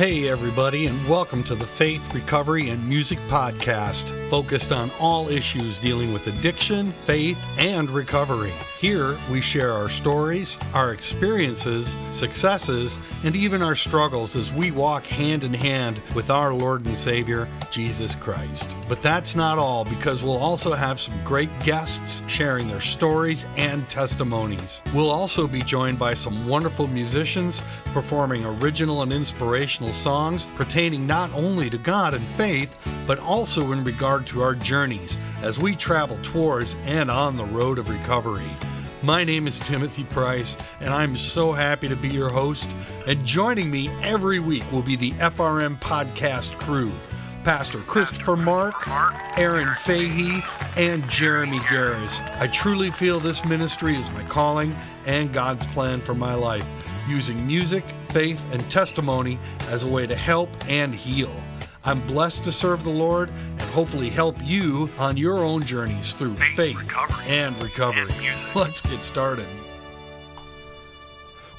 Hey, everybody, and welcome to the Faith, Recovery, and Music Podcast, focused on all issues dealing with addiction, faith, and recovery. Here, we share our stories, our experiences, successes, and even our struggles as we walk hand in hand with our Lord and Savior, Jesus Christ. But that's not all, because we'll also have some great guests sharing their stories and testimonies. We'll also be joined by some wonderful musicians performing original and inspirational songs pertaining not only to God and faith, but also in regard to our journeys as we travel towards and on the road of recovery. My name is Timothy Price, and I'm so happy to be your host. And joining me every week will be the FRM podcast crew Pastor Christopher Mark, Erin Fahey, and Jeremy Gerres. I truly feel this ministry is my calling and God's plan for my life, using music, faith, and testimony as a way to help and heal. I'm blessed to serve the Lord and hopefully help you on your own journeys through faith, Faith, recovery, and recovery. and. Let's get started.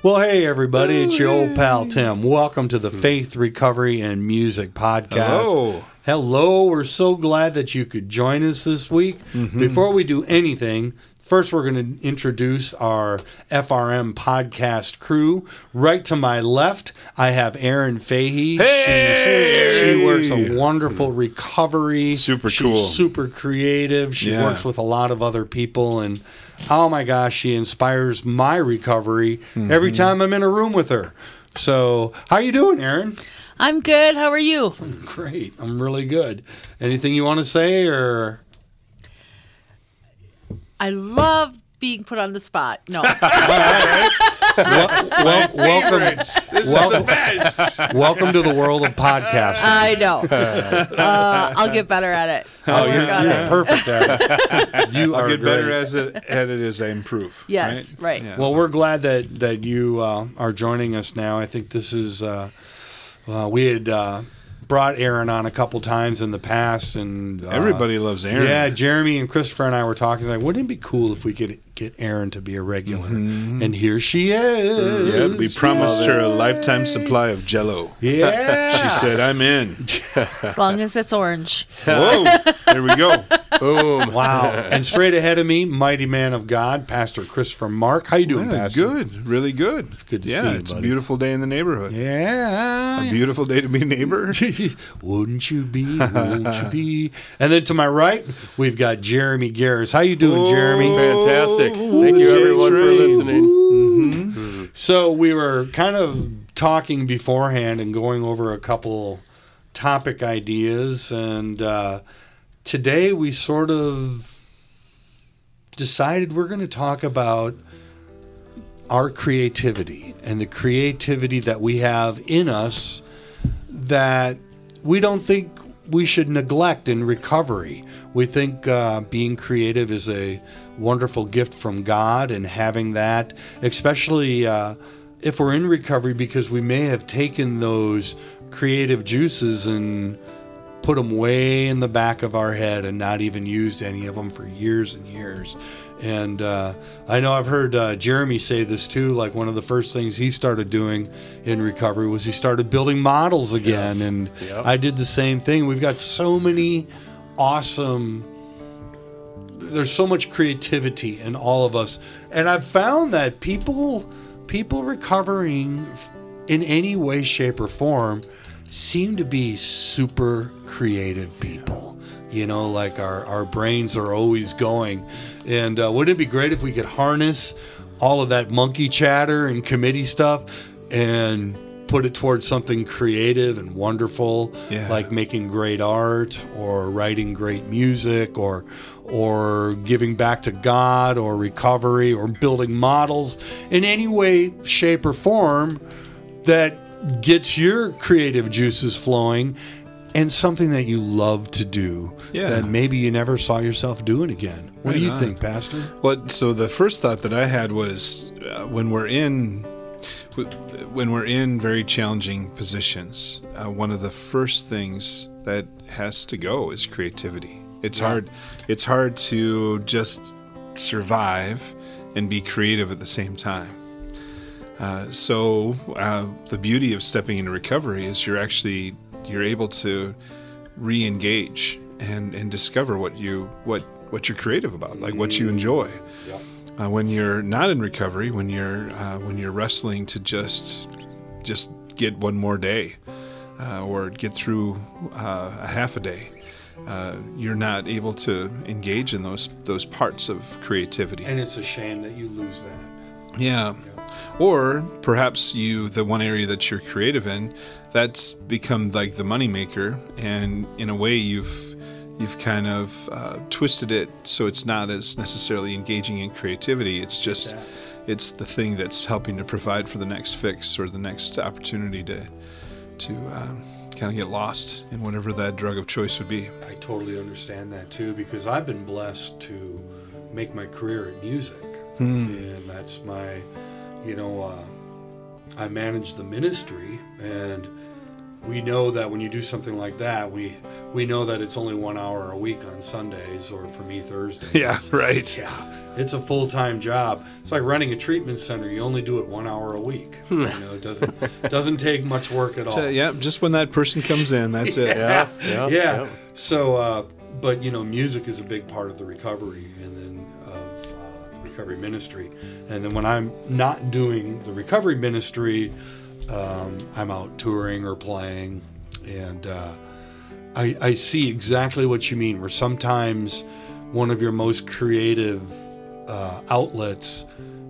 Well, hey, everybody, it's your old pal Tim. Welcome to the hmm. Faith, Recovery, and Music Podcast. Hello. Hello, we're so glad that you could join us this week. Mm-hmm. Before we do anything, first we're going to introduce our FRM podcast crew. Right to my left, I have Erin Fahey. Hey! She's- she works a wonderful recovery. Super She's cool. super creative. She Yeah. works with a lot of other people and oh my gosh, she inspires my recovery every Mm-hmm. time I'm in a room with her. So, how you doing, Erin? I'm good. How are you? Great. I'm really good. Anything you want to say or I love being put on the spot. No, Wel- wel- welcome This welcome, is the best. welcome to the world of podcasting. I know. Uh, I'll get better at it. oh, I'll you're, work you're it. perfect at it. You I'll are get better as it, at it as I improve. Yes, right. Yeah. Well, we're glad that that you uh, are joining us now. I think this is uh, uh, we had uh, brought Erin on a couple times in the past, and uh, Everybody loves Erin. Yeah, Jeremy and Christopher and I were talking like, wouldn't it be cool if we could get Erin to be a regular? Mm-hmm. And here she is. Yeah, we promised her a lifetime supply of Jello. Yeah, She said, "I'm in." As long as it's orange. Whoa! There we go. Boom. Wow. and straight ahead of me, mighty man of God, Pastor Christopher Mark. How you doing, Yeah, Pastor? good, really good. It's good to yeah, see you, it's buddy. a beautiful day in the neighborhood. Yeah. A beautiful day to be a neighbor. wouldn't you be? Wouldn't you be? And then to my right, we've got Jeremy Gerres. How you doing, Jeremy? Fantastic. Thank you, everyone, for listening. So we were kind of talking beforehand and going over a couple topic ideas, and uh, today we sort of decided we're going to talk about our creativity and the creativity that we have in us that we don't think we should neglect in recovery. We think uh, being creative is a wonderful gift from God, and having that, especially uh, if we're in recovery, because we may have taken those creative juices and put them way in the back of our head and not even used any of them for years and years. And uh, I know I've heard uh, Jeremy say this too. Like one of the first things he started doing in recovery was he started building models again. Yes. And Yep. I did the same thing. We've got so many awesome. There's so much creativity in all of us, and I've found that people, people recovering in any way, shape, or form, seem to be super creative people. You know, like our, our brains are always going. And uh, wouldn't it be great if we could harness all of that monkey chatter and committee stuff and put it towards something creative and wonderful, Yeah. like making great art or writing great music or or giving back to God or recovery or building models in any way, shape, or form that gets your creative juices flowing and something that you love to do Yeah. that maybe you never saw yourself doing again. What do you on. think, Pastor? What? So the first thought that I had was uh, when we're in when we're in very challenging positions, uh, one of the first things that has to go is creativity. It's hard. It's hard to just survive and be creative at the same time. Uh, so uh, the beauty of stepping into recovery is you're actually you're able to re-engage and and discover what you what what you're creative about, like what you enjoy. Yeah. Uh, when you're not in recovery, when you're uh, when you're wrestling to just just get one more day uh, or get through uh, a half a day, uh, you're not able to engage in those those parts of creativity. And it's a shame that you lose that. Yeah. Or perhaps you, the one area that you're creative in, that's become like the moneymaker, and in a way you've you've kind of uh, twisted it so it's not as necessarily engaging in creativity. It's just it's the thing that's helping to provide for the next fix or the next opportunity to to um, kind of get lost in whatever that drug of choice would be. I totally understand that too because I've been blessed to make my career in music, and that's my, you know, uh, I manage the ministry, and we know that when you do something like that, we we know that it's only one hour a week on Sundays, or for me Thursdays. Yeah, right. Yeah, it's a full time job. It's like running a treatment center. You only do it one hour a week. you know, it doesn't doesn't take much work at all. So, yeah, just when that person comes in, that's it. Yeah, yeah, yeah. So, uh, but you know, music is a big part of the recovery, and then of uh, the recovery ministry. And then when I'm not doing the recovery ministry, um, I'm out touring or playing, and uh, I, I see exactly what you mean. Where sometimes one of your most creative uh, outlets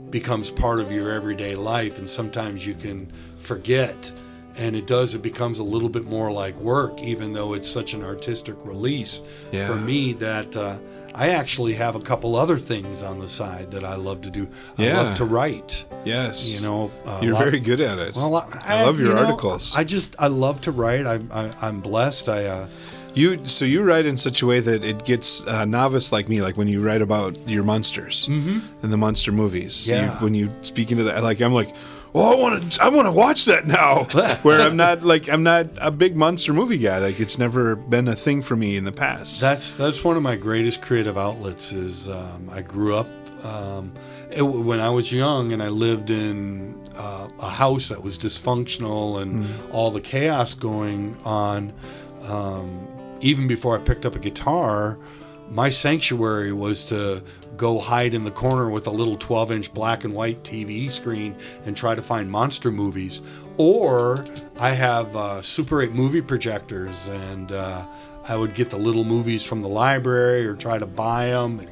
becomes part of your everyday life, and sometimes you can forget. And it does, it becomes a little bit more like work, even though it's such an artistic release Yeah. for me that uh, I actually have a couple other things on the side that I love to do. I Yeah. love to write. Yes. You know, you're lot- very good at it. well, I, I love your you know, articles. I just I love to write. I, I I'm blessed. I uh, You so you write in such a way that it gets a novice like me, like when you write about your monsters and the monster movies. you- Yeah. when you speak into that, like I'm like, oh, I want to, I want to watch that now. Where I'm not like I'm not a big monster movie guy. Like it's never been a thing for me in the past. that's that's one of my greatest creative outlets. Is um, I grew up um, it, when I was young and I lived in uh, a house that was dysfunctional and all the chaos going on. Um, even before I picked up a guitar, my sanctuary was to go hide in the corner with a little 12 inch black and white TV screen and try to find monster movies. Or I have uh, Super 8 movie projectors and uh, I would get the little movies from the library or try to buy them.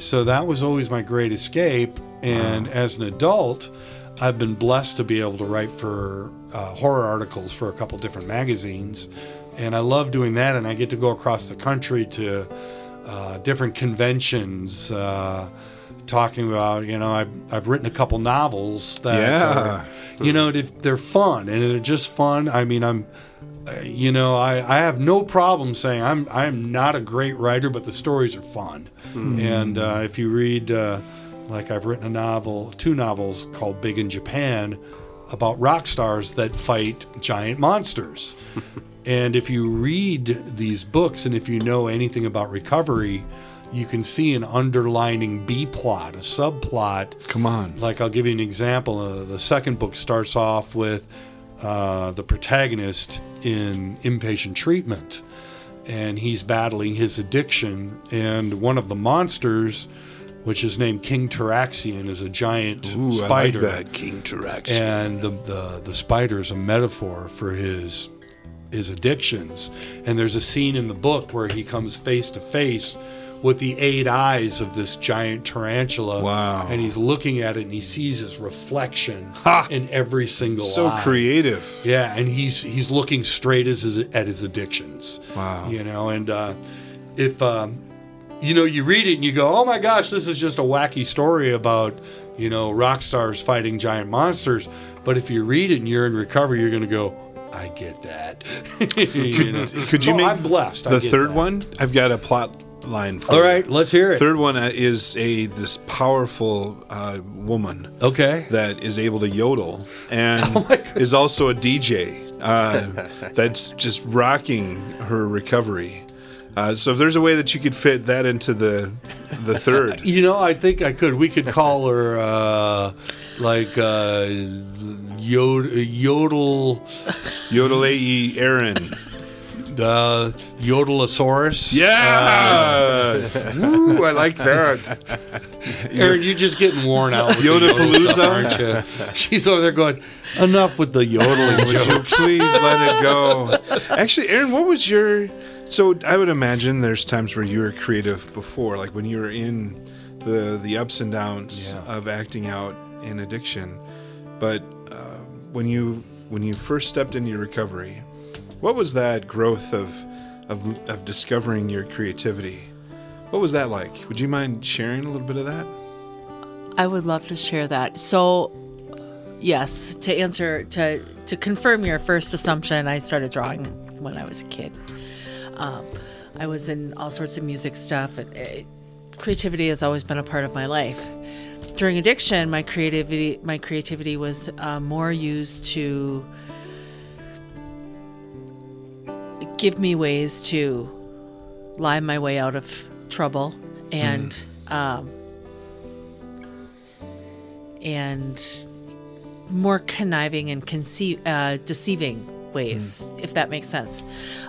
So that was always my great escape. And as an adult, I've been blessed to be able to write for uh, horror articles for a couple different magazines. And I love doing that. And I get to go across the country to uh, different conventions, uh, talking about, you know, I've, I've written a couple novels that, Yeah. are, you know, they're- fun and they're just fun. I mean, I'm, uh, you know, I, I have no problem saying I'm I'm not a great writer, but the stories are fun. And uh, if you read, uh, like I've written a novel, two novels called Big in Japan, about rock stars that fight giant monsters. and if you read these books, and if you know anything about recovery, you can see an underlining B plot, a subplot Come on. like I'll give you an example. Uh, the second book starts off with uh, the protagonist in inpatient treatment, and he's battling his addiction. And one of the monsters, which is named King Taraxian, is a giant Ooh, spider. I like that King Tarax. And the, the the spider is a metaphor for his his addictions. And there's a scene in the book where he comes face to face with the eight eyes of this giant tarantula. Wow. And he's looking at it and he sees his reflection Ha! in every single so eye. creative. Yeah, and he's he's looking straight as his, at his addictions. Wow. You know, and uh, if um, you know you read it and you go, "Oh my gosh, this is just a wacky story about you know rock stars fighting giant monsters," but if you read it and you're in recovery, you're going to go, "I get that." you know? Could you So make I'm blessed. I The get third that. one, I've got a plot line for. All you. right, let's hear it. Third one uh, is a this powerful uh, woman Okay. that is able to yodel and Oh is also a DJ uh, that's just rocking her recovery. Uh, so if there's a way that you could fit that into the the third, You know, I think I could. We could call her uh, like uh, yod- yodel, Yodel A.E. Erin. The yodelasaurus. Yeah. Woo, I like that. Erin, you're just getting worn out. With yodel aren't you? She's over there going, enough with the yodeling Would you jokes. please let it go? Actually, Erin, what was your? So I would imagine there's times where you were creative before, like when you were in the the ups and downs Yeah. of acting out in addiction. But uh, when you when you first stepped into your recovery, what was that growth of of of discovering your creativity? What was that like? Would you mind sharing a little bit of that? I would love to share that. So, yes, to answer to to confirm your first assumption, I started drawing when I was a kid. Um, I was in all sorts of music stuff, and it, creativity has always been a part of my life. During addiction, my creativity my creativity was uh, more used to give me ways to lie my way out of trouble and um, and more conniving and conceive, uh, deceiving ways, if that makes sense,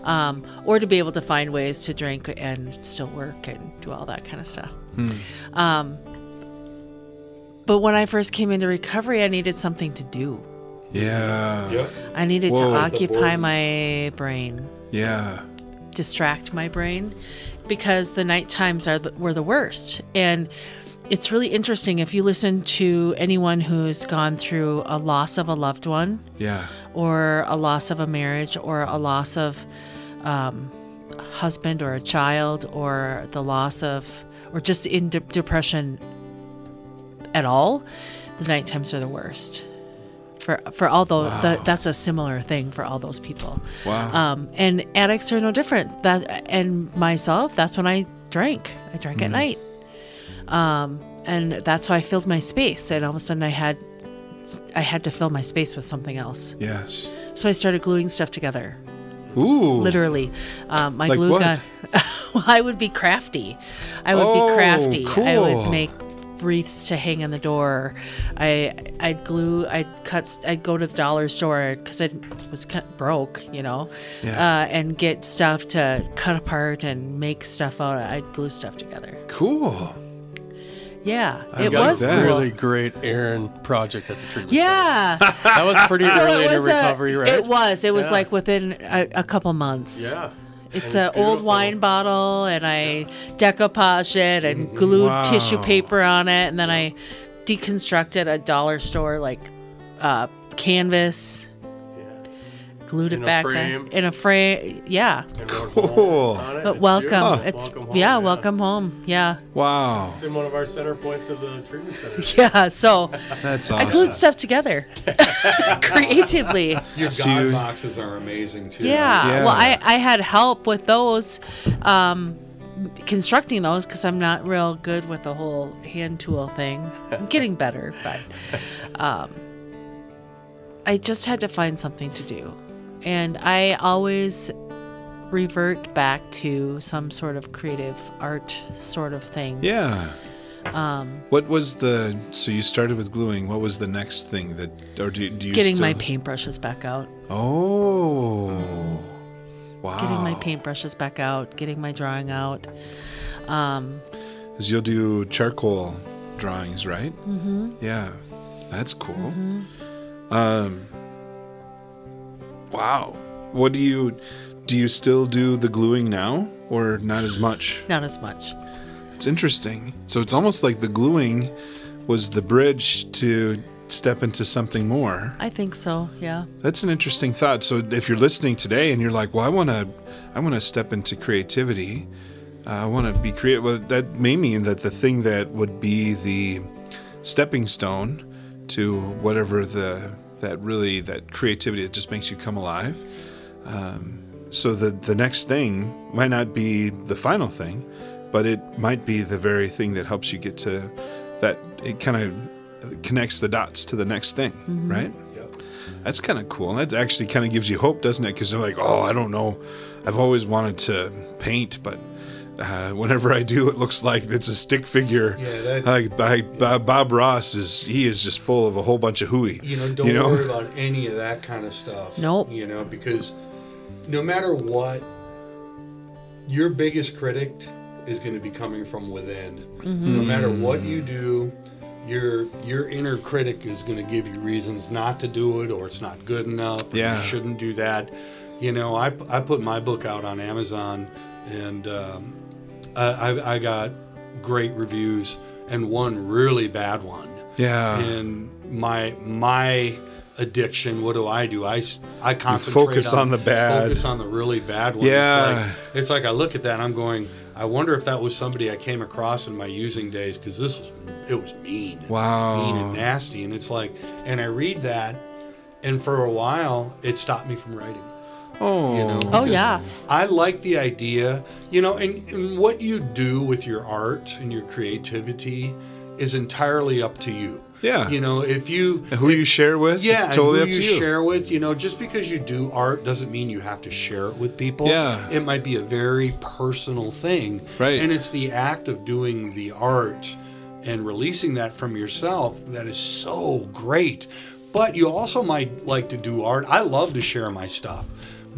um, or to be able to find ways to drink and still work and do all that kind of stuff. Um, but when I first came into recovery, I needed something to do. Yeah. I needed Whoa. to occupy my brain, Yeah. distract my brain, because the night times are the, were the worst. And it's really interesting if you listen to anyone who's gone through a loss of a loved one, Yeah. or a loss of a marriage, or a loss of um, a husband or a child, or the loss of, or just in de- depression at all, the night times are the worst. For, for all those, Wow. that's a similar thing for all those people. Wow. Um, and addicts are no different. That and myself, that's when I drank. I drank at night. Um, and that's how I filled my space. And all of a sudden, I had I had to fill my space with something else. yes. So I started gluing stuff together, Ooh. literally. Um, my Like glue what? gun. well, I would be crafty. I would Oh, be crafty. I would make wreaths to hang in the door. I I'd glue. I'd cut. I'd go to the dollar store because I was cut, broke, you know, Yeah. uh, and get stuff to cut apart and make stuff out. I'd glue stuff together. Cool. Yeah, I it was that. cool. really great Erin project at the treatment Yeah. That was pretty So early it into was a- recovery, right? It was. It was Yeah. like within a, a couple months. Yeah. It's an old wine bottle, and I decoupaged it and glued Wow. tissue paper on it, and then I deconstructed a dollar store like uh, canvas, glued it In a back frame. in a frame. Yeah, Cool. it. but It's welcome. beautiful. It's Welcome home, yeah, welcome home. Yeah, Wow. It's in one of our center points of the treatment center. yeah. So That's I glued stuff together creatively. Your So God you- boxes are amazing too. Yeah. Yeah. Well, I, I had help with those, um, constructing those because I'm not real good with the whole hand tool thing. I'm getting better, but um, I just had to find something to do. And I always revert back to some sort of creative art sort of thing. Yeah. Um, What was the? So you started with gluing. What was the next thing that, or do, do you getting my still- paintbrushes back out. Oh. Wow. Getting my paintbrushes back out. Getting my drawing out. Um, 'Cause you'll do charcoal drawings, right? Mm-hmm. Yeah, that's cool. Mm-hmm. Um. Wow. What do you do? You still do the gluing now, or not as much? not as much. It's interesting. So it's almost like the gluing was the bridge to step into something more. I think so. Yeah. That's an interesting thought. So if you're listening today and you're like, "Well, I want to, I want to step into creativity. Uh, I want to be creative." Well, that may mean that the thing that would be the stepping stone to whatever the that really that creativity that just makes you come alive. Um, so the the next thing might not be the final thing, but it might be the very thing that helps you get to that. It kind of connects the dots to the next thing, right? That's kind of cool. And That actually kind of gives you hope, doesn't it? Because you're like, oh, I don't know. I've always wanted to paint, but Uh, whenever I do, it looks like it's a stick figure. Yeah, that- like by, by Bob Ross is he is just full of a whole bunch of hooey. You know, don't worry about any of that kind of stuff. Nope. You know, because no matter what, your biggest critic is going to be coming from within. Mm-hmm. No matter what you do, your your inner critic is going to give you reasons not to do it, or it's not good enough. Or Yeah. you shouldn't do that. You know, I I put my book out on Amazon, and um, I, I I got great reviews, and one really bad one Yeah. and my my addiction what do i do i i concentrate focus on the bad. focus on the really bad one Yeah. it's like, it's like i look at that and i'm going i wonder if that was somebody i came across in my using days because this was it was mean Wow. mean and nasty and it's like and i read that and for a while it stopped me from writing oh. you know Oh, yeah. i like the idea you know and, and what you do with your art and your creativity is entirely up to you Yeah. you know if you And who you share with? yeah it's totally and up who to you you. share with you know just because you do art doesn't mean you have to share it with people Yeah. it might be a very personal thing Right. and it's the act of doing the art and releasing that from yourself that is so great but you also might like to do art i love to share my stuff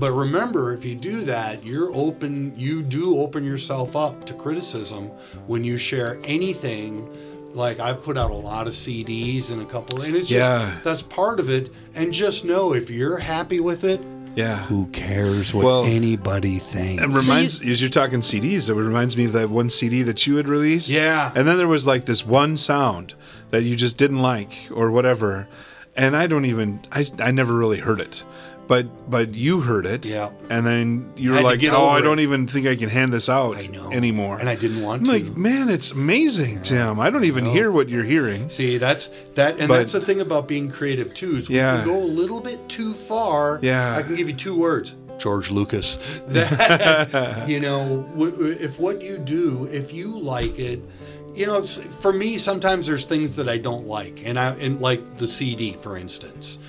but remember if you do that you're open you do open yourself up to criticism when you share anything like I've put out a lot of CDs and a couple, and it's Yeah. just that's part of it. And just know if you're happy with it, Yeah. who cares what Well, anybody thinks? It reminds, as you're talking CDs, it reminds me of that one CD that you had released. Yeah. And then there was like this one sound that you just didn't like or whatever. And I don't even, I, I never really heard it. But but you heard it. Yeah. And then you're like, oh, I don't it." even think I can hand this out I know anymore. and I didn't want I'm to. like, man, it's amazing, Tim. I don't even hear what you're hearing. See, that's that, and But- that's the thing about being creative too. Is we Yeah. can go a little bit too far. Yeah. I can give you two words: George Lucas. That you know, if what you do, if you like it, you know, for me, sometimes there's things that I don't like, and I and like the CD, for instance.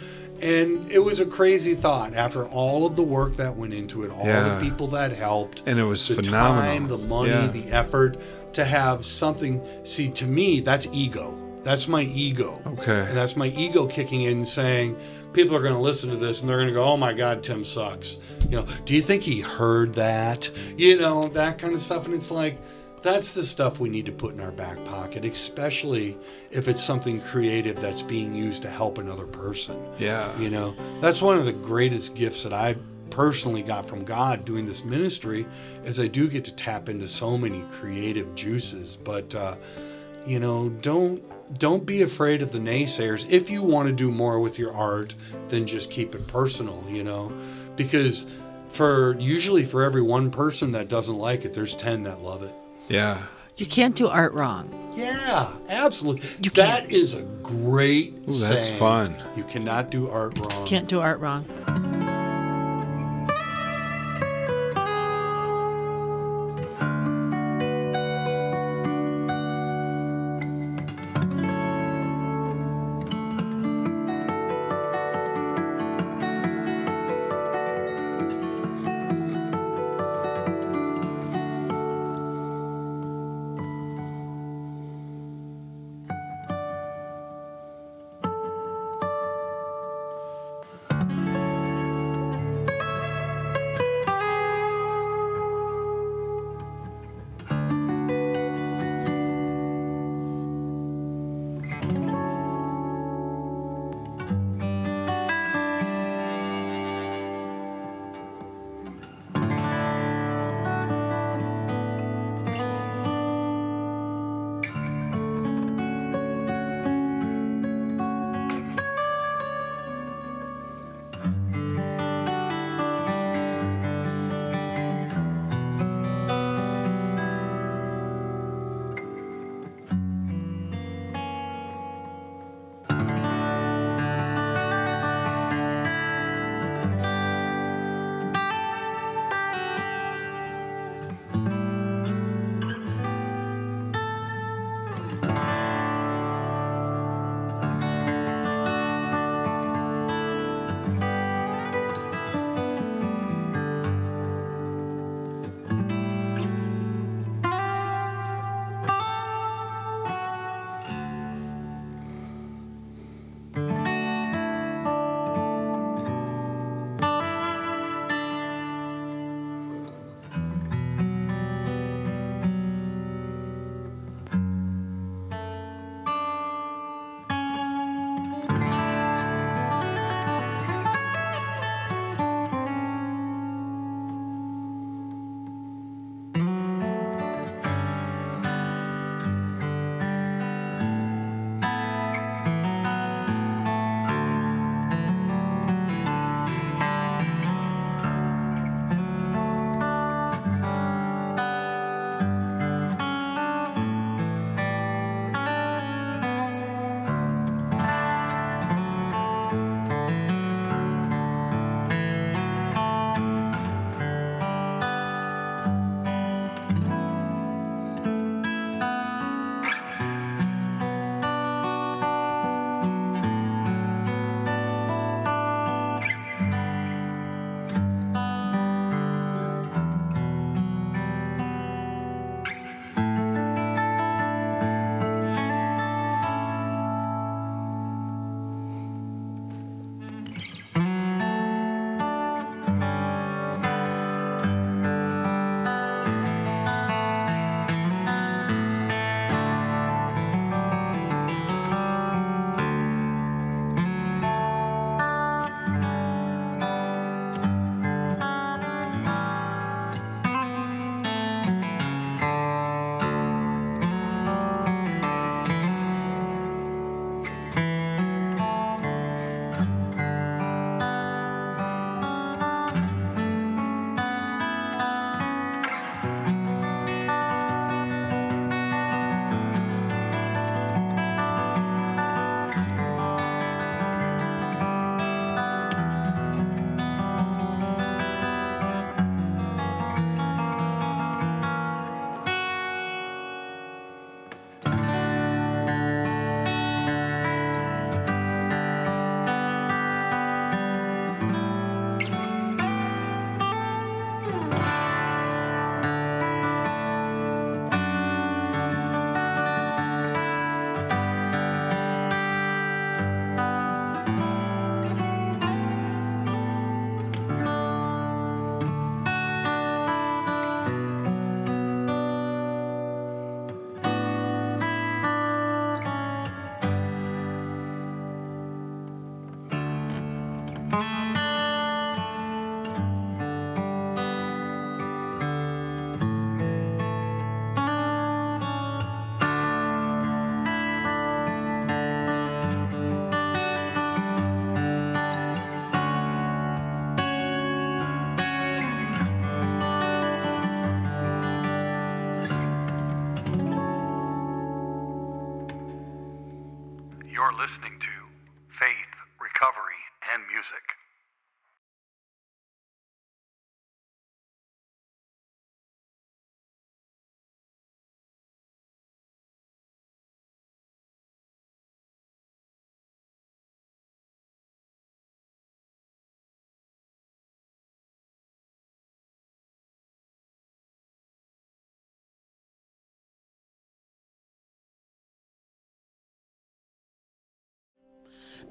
And it was a crazy thought after all of the work that went into it, all Yeah. the people that helped, And it was the phenomenal. time, the money, Yeah. the effort to have something. See, to me, that's ego. That's my ego. Okay. And that's my ego kicking in saying, people are going to listen to this and they're going to go, oh my God, Tim sucks. You know, do you think he heard that? You know, that kind of stuff. And it's like, that's the stuff we need to put in our back pocket, especially if it's something creative that's being used to help another person. Yeah. You know, that's one of the greatest gifts that I personally got from God doing this ministry is I do get to tap into so many creative juices. But uh, you know, don't don't be afraid of the naysayers if you want to do more with your art then just keep it personal, you know. Because for usually for every one person that doesn't like it, there's 10 that love it. Yeah. You can't do art wrong. Yeah, absolutely. You That can't. is a great Ooh, that's saying. fun. You cannot do art wrong. Can't do art wrong.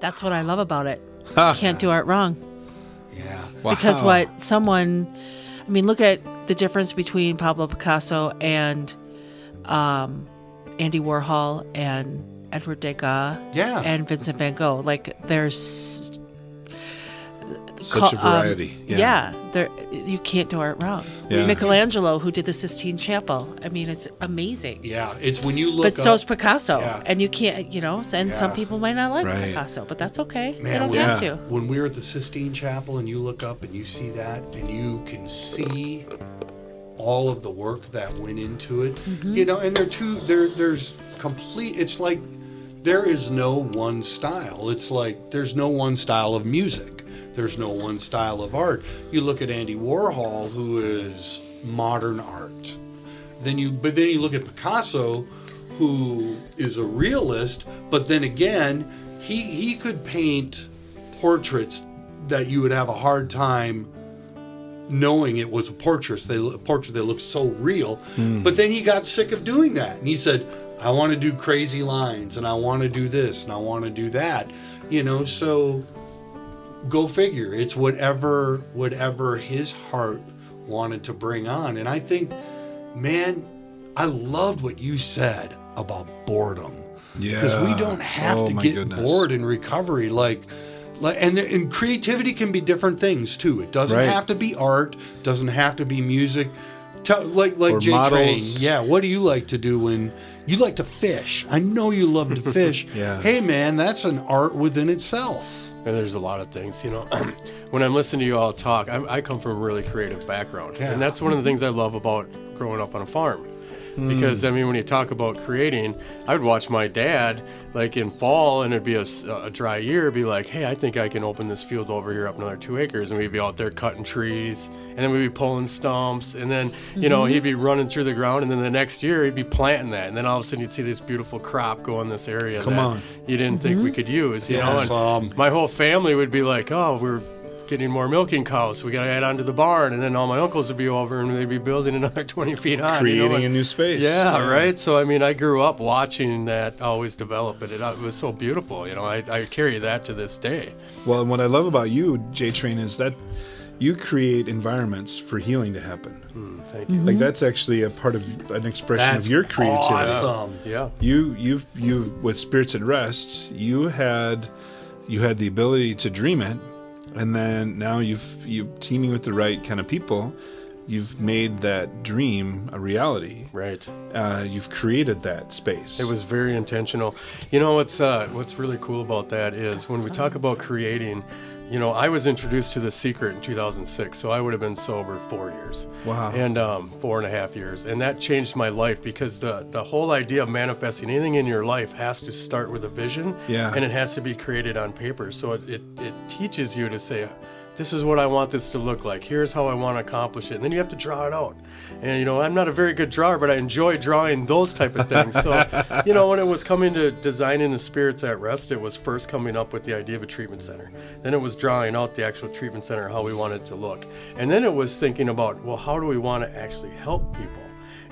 That's what I love about it. You can't do art wrong. Yeah. Because what someone, I mean, look at the difference between Pablo Picasso and um, Andy Warhol and Edward Degas Yeah. and Vincent Van Gogh. Like, there's Such a um, variety. yeah, you can't do art wrong. Yeah. Michelangelo, who did the Sistine Chapel, I mean, it's amazing. Yeah. It's when you look But so's up, Picasso, Yeah. and you can't, you know, and some people might not like Right. Picasso, but that's okay. they Man, don't when, have Yeah. to. when we're at the Sistine Chapel and you look up and you see that and you can see all of the work that went into it, Mm-hmm. you know, and they're two, there, there's complete, it's like there is no one style. It's like there's no one style of music. There's no one style of art. You look at Andy Warhol, who is modern art. Then you, but then you look at Picasso, who is a realist. But then again, he he could paint portraits that you would have a hard time knowing it was a portrait. They a portrait that looked so real. Hmm. But then he got sick of doing that, and he said, "I want to do crazy lines, and I want to do this, and I want to do that." You know, so go figure. It's whatever whatever his heart wanted to bring on, and I think, man, I loved what you said about boredom Yeah. because we don't have Oh, to get goodness. bored in recovery like like and, and creativity can be different things too it doesn't Right. have to be art doesn't have to be music Tell, like like Or J Train. models. Yeah, what do you like to do when you like to fish? I know you love to fish. Yeah. Hey man, that's an art within itself. And there's a lot of things, you know. when I'm listening to you all talk, I'm, I come from a really creative background, Yeah. and that's one of the things I love about growing up on a farm. Because I mean, when you talk about creating, I would watch my dad, like in fall, and it'd be a dry year, be like, "Hey, I think I can open this field over here up another two acres," and we'd be out there cutting trees, and then we'd be pulling stumps, and then you know he'd be running through the ground, and then the next year he'd be planting that, and then all of a sudden you'd see this beautiful crop go in this area Come that on. you didn't think we could use, you know. Yes, And um, my whole family would be like, "Oh, we're getting more milking cows, we got to add on to the barn." And then all my uncles would be over, and they'd be building another 20 feet high. Creating you know, and- a new space. Yeah, right. So I mean, I grew up watching that always develop, and it, it was so beautiful. You know, I, I carry that to this day. Well, and what I love about you, J Train, is that you create environments for healing to happen. Mm, thank you. Like that's actually a part of an expression That's of your creativity. awesome. Yeah. You, you, you, with spirits at rest, you had, you had the ability to dream it, and then now you've you teaming with the right kind of people, you've made that dream a reality. Right. Uh, you've created that space. It was very intentional. You know what's uh, what's really cool about that is when we talk about creating. You know, I was introduced to The Secret in 2006, so I would have been sober four years. Wow. And um, four and a half years, and that changed my life because the the whole idea of manifesting anything in your life has to start with a vision. Yeah. And it has to be created on paper. So it, it, it teaches you to say, this is what I want this to look like. Here's how I want to accomplish it. And then you have to draw it out. And you know, I'm not a very good drawer, but I enjoy drawing those type of things. So, you know, when it was coming to designing the spirits at rest, it was first coming up with the idea of a treatment center. Then it was drawing out the actual treatment center, how we want it to look. And then it was thinking about, well, how do we want to actually help people?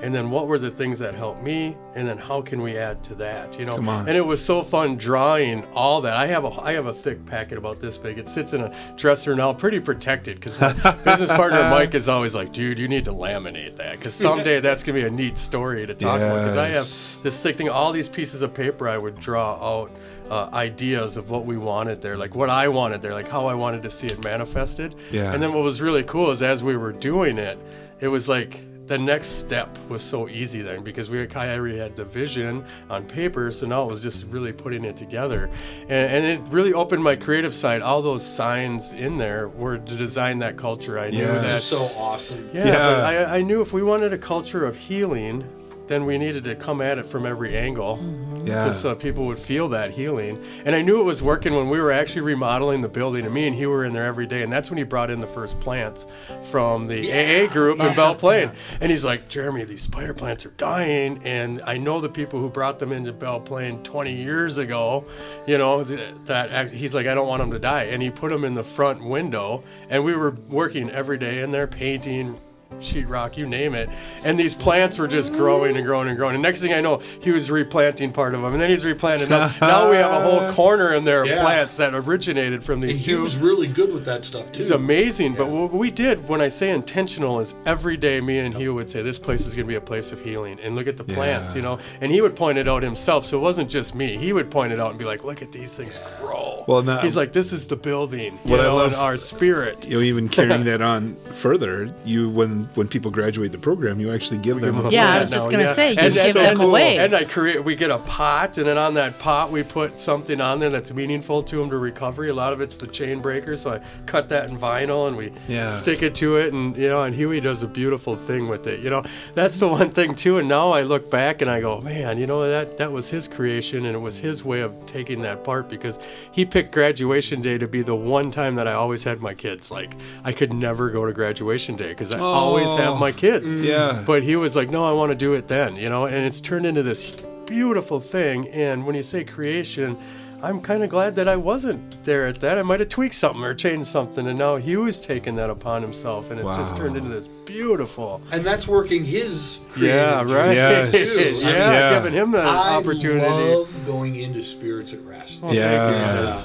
And then what were the things that helped me? And then how can we add to that? You know, Come on. and it was so fun drawing all that. I have a I have a thick packet about this big. It sits in a dresser now, pretty protected because my business partner Mike is always like, "Dude, you need to laminate that because someday that's gonna be a neat story to talk about." Because I have this thick thing, all these pieces of paper. I would draw out uh, ideas of what we wanted there, like what I wanted there, like how I wanted to see it manifested. Yeah. And then what was really cool is as we were doing it, it was like the next step was so easy then because we I already had the vision on paper, so now it was just really putting it together, and, and it really opened my creative side. All those signs in there were to design that culture. I knew Yes. that So awesome. yeah, Yeah. but I, I knew if we wanted a culture of healing, then we needed to come at it from every angle mm-hmm. Yeah. just so people would feel that healing. And I knew it was working when we were actually remodeling the building, and me and he were in there every day. And that's when he brought in the first plants from the AA group in Belle Plaine. And he's like, Jeremy, these spider plants are dying. And I know the people who brought them into Belle Plaine 20 years ago, you know, th- that he's like, I don't want them to die. And he put them in the front window. And we were working every day in there painting, sheetrock, you name it. And these plants were just growing and growing and growing. And next thing I know, he was replanting part of them, and then he's replanting them. now we have a whole corner in there of Yeah. plants that originated from these And he two. was really good with that stuff too. It's amazing, but what we did when I say intentional is every day me and he would say this place is going to be a place of healing, and look at the plants, Yeah. you know. And he would point it out himself, so it wasn't just me. He would point it out and be like, "Look at these things grow." Well, now- he's um, like, "This is the building, you What I know, love- and our spirit." you know, even carrying that on further, you when when people graduate the program, you actually give them. them a a Yeah, I was just gonna yeah. say, you And- give and- them away. And I create, we get a pot, and then on that pot we put something on there that's meaningful to them to recovery. A lot of it's the chain breaker, so I cut that in vinyl and we Yeah. stick it to it, and you know, and Huey does a beautiful thing with it. You know, that's the one thing too. And now I look back and I go, man, you know that that was his creation, and it was his way of taking that part because he picked graduation day to be the one time that I always had my kids. Like I could never go to graduation day because I always have Oh. my kids. Yeah. But he was like, no, I want to do it then, you know, and it's turned into this beautiful thing. And when you say creation, I'm kind of glad that I wasn't there at that. I might have tweaked something or changed something, and now he was taking that upon himself, and it's just turned into this beautiful. and that's working his Yeah, right. Yes. too. I yeah, mean, yeah. giving him the I opportunity. love going into spirits at rest. Oh, Yeah. thank you, And, uh,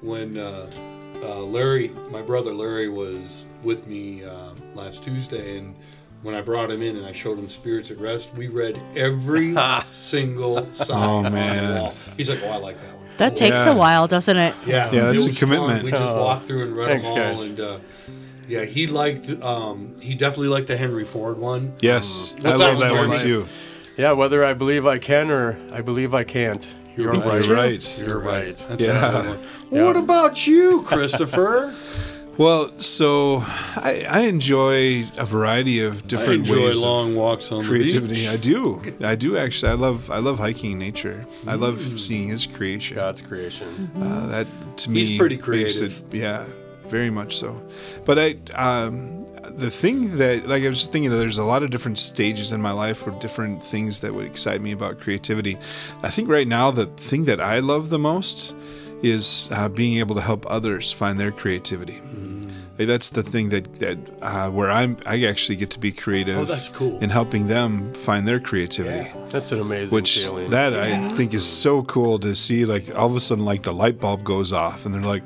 when uh, uh, Larry, my brother Larry, was with me uh, last Tuesday, and when I brought him in and I showed him Spirits at Rest, we read every single sign Oh, man. He's like, "Oh, I like that one." That takes Yeah. a while, doesn't it? Yeah, Yeah, it it's a was fun. commitment. We just Oh. walked through and read Thanks, them all, guys. and uh, yeah, he liked. Um, he definitely liked the Henry Ford one. Yes, What's I love that one Jeremy? too. Yeah, whether I believe I can or I believe I can't. You're You're right. right. You're right. That's Yeah. another one. Yeah. What about you, Christopher? Well, so I, I enjoy a variety of I different enjoy ways of long walks on creativity. I do. I do actually. I love. I love hiking nature. I love Mm. seeing his creation. God's creation. Uh, that to me He's pretty creative. it- yeah, very much so. But I, um, the thing that like I was just thinking, there's a lot of different stages in my life or different things that would excite me about creativity. I think right now the thing that I love the most is uh, being able to help others find their creativity. Like, that's the thing that that uh, where I'm I actually get to be creative. Oh, that's cool. In helping them find their creativity Yeah. That's an amazing which feeling. that I think is so cool to see. Like all of a sudden, like the light bulb goes off, and they're like,